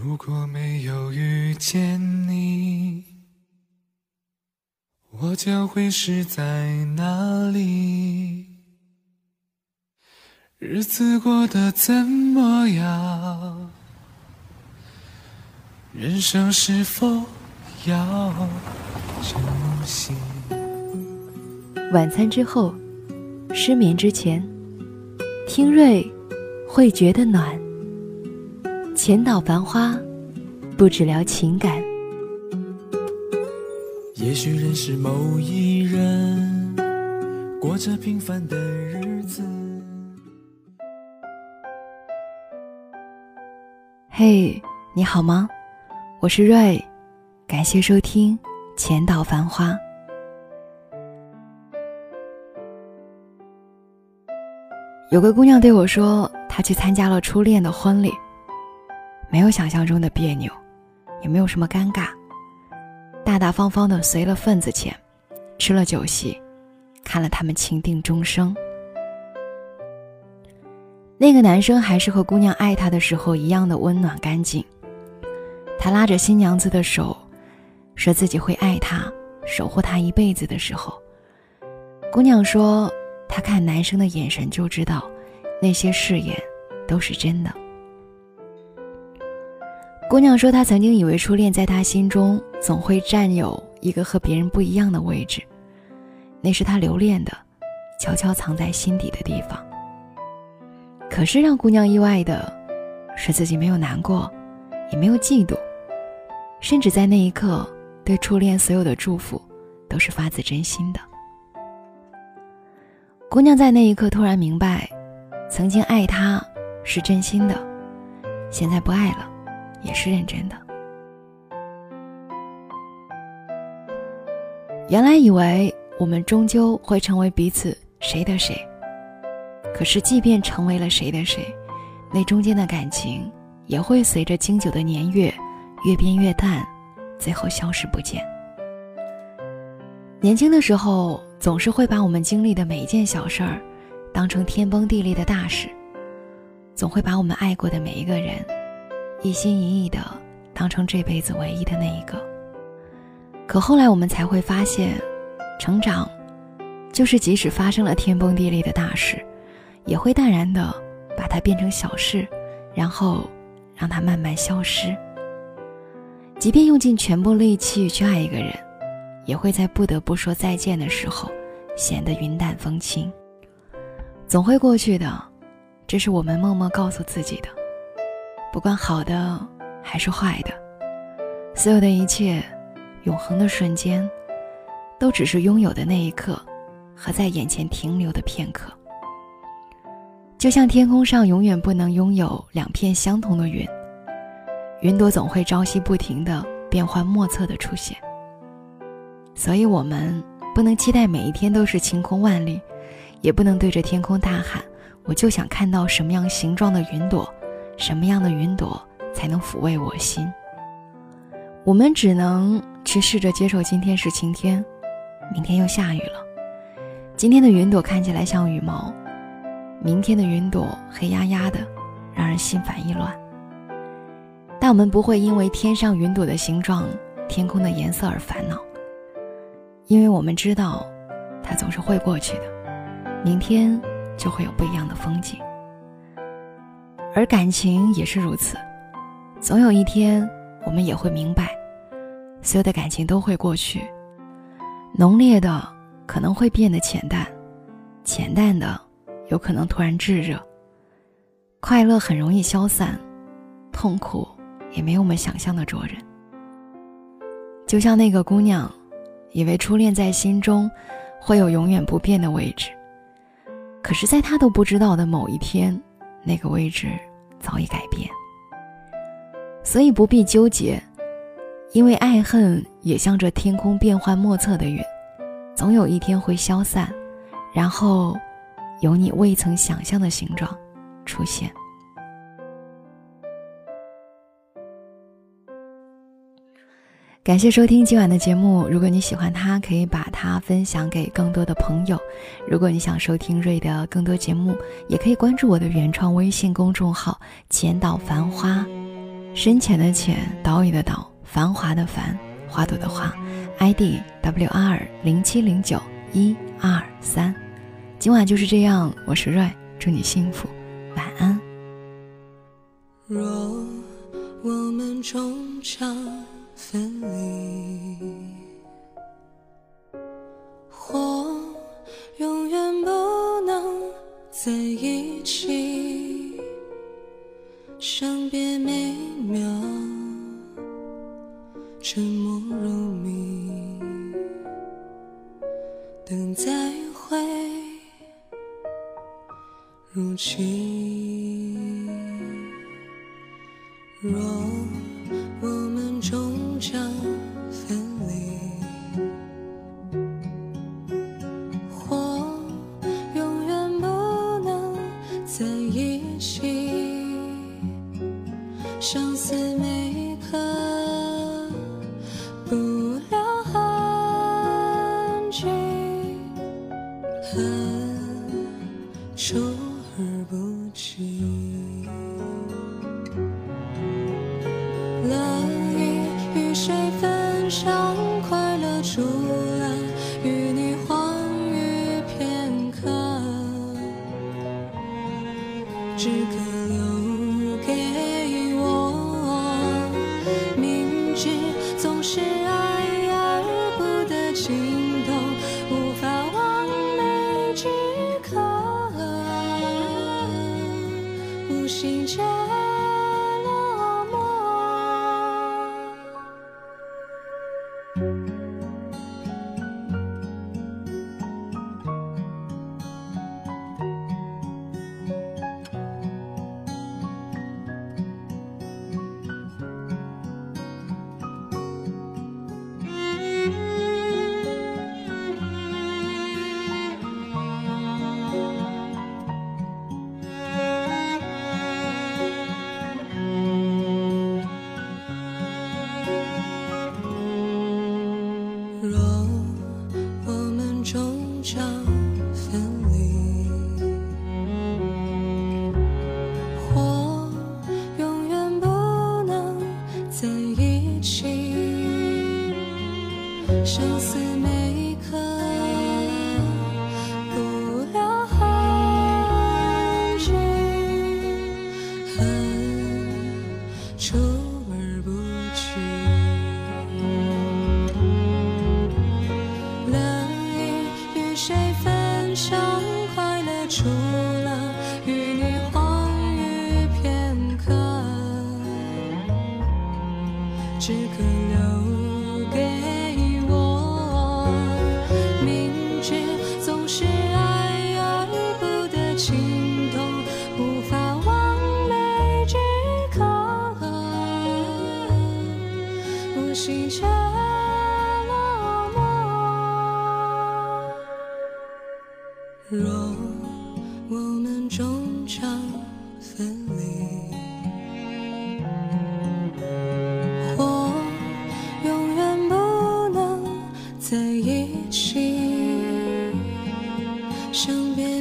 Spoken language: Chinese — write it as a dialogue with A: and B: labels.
A: 如果没有遇见你，我将会是在哪里？日子过得怎么样？人生是否要珍惜？
B: 晚餐之后，失眠之前，听瑞会觉得暖。浅岛繁花，不只聊情感。
A: 也许认识某一人，过着平凡的日子。
B: 嘿，你好吗？我是瑞，感谢收听《浅岛繁花》。有个姑娘对我说，她去参加了初恋的婚礼，没有想象中的别扭，也没有什么尴尬，大大方方的随了份子钱，吃了酒席，看了他们情定终生。那个男生还是和姑娘爱他的时候一样的温暖干净。他拉着新娘子的手，说自己会爱她，守护她一辈子的时候，姑娘说。她看男生的眼神就知道，那些誓言都是真的。姑娘说，她曾经以为初恋在她心中总会占有一个和别人不一样的位置，那是她留恋的，悄悄藏在心底的地方。可是让姑娘意外的，是自己没有难过，也没有嫉妒，甚至在那一刻对初恋所有的祝福，都是发自真心的。姑娘在那一刻突然明白，曾经爱他是真心的，现在不爱了，也是认真的。原来以为我们终究会成为彼此谁的谁，可是即便成为了谁的谁，那中间的感情也会随着经久的年月越变越淡，最后消失不见。年轻的时候。总是会把我们经历的每一件小事儿，当成天崩地裂的大事；总会把我们爱过的每一个人，一心一意的当成这辈子唯一的那一个。可后来我们才会发现，成长，就是即使发生了天崩地裂的大事，也会淡然的把它变成小事，然后让它慢慢消失。即便用尽全部力气去爱一个人。也会在不得不说再见的时候，显得云淡风轻。总会过去的，这是我们默默告诉自己的。不管好的还是坏的，所有的一切，永恒的瞬间，都只是拥有的那一刻，和在眼前停留的片刻。就像天空上永远不能拥有两片相同的云，云朵总会朝夕不停的变幻莫测的出现。所以，我们不能期待每一天都是晴空万里，也不能对着天空大喊：“我就想看到什么样形状的云朵，什么样的云朵才能抚慰我心。”我们只能去试着接受今天是晴天，明天又下雨了。今天的云朵看起来像羽毛，明天的云朵黑压压的，让人心烦意乱。但我们不会因为天上云朵的形状、天空的颜色而烦恼。因为我们知道，它总是会过去的，明天就会有不一样的风景。而感情也是如此，总有一天我们也会明白，所有的感情都会过去，浓烈的可能会变得浅淡，浅淡的有可能突然炙热。快乐很容易消散，痛苦也没有我们想象的灼人。就像那个姑娘。以为初恋在心中会有永远不变的位置，可是，在她都不知道的某一天，那个位置早已改变。所以不必纠结，因为爱恨也像这天空变幻莫测的云，总有一天会消散，然后有你未曾想象的形状出现。感谢收听今晚的节目。如果你喜欢它，可以把它分享给更多的朋友。如果你想收听瑞的更多节目，也可以关注我的原创微信公众号“浅岛繁花”。深浅的浅，岛屿的岛，繁华的繁，花朵的花。ID W R 零七零九一二三。今晚就是这样，我是瑞，祝你幸福，晚安。
A: 若我们终将分离，或永远不能在一起，伤别每秒，沉默如谜，等再会。如期。若除了与你。生死。若我们终将分离，或永远不能在一起，想别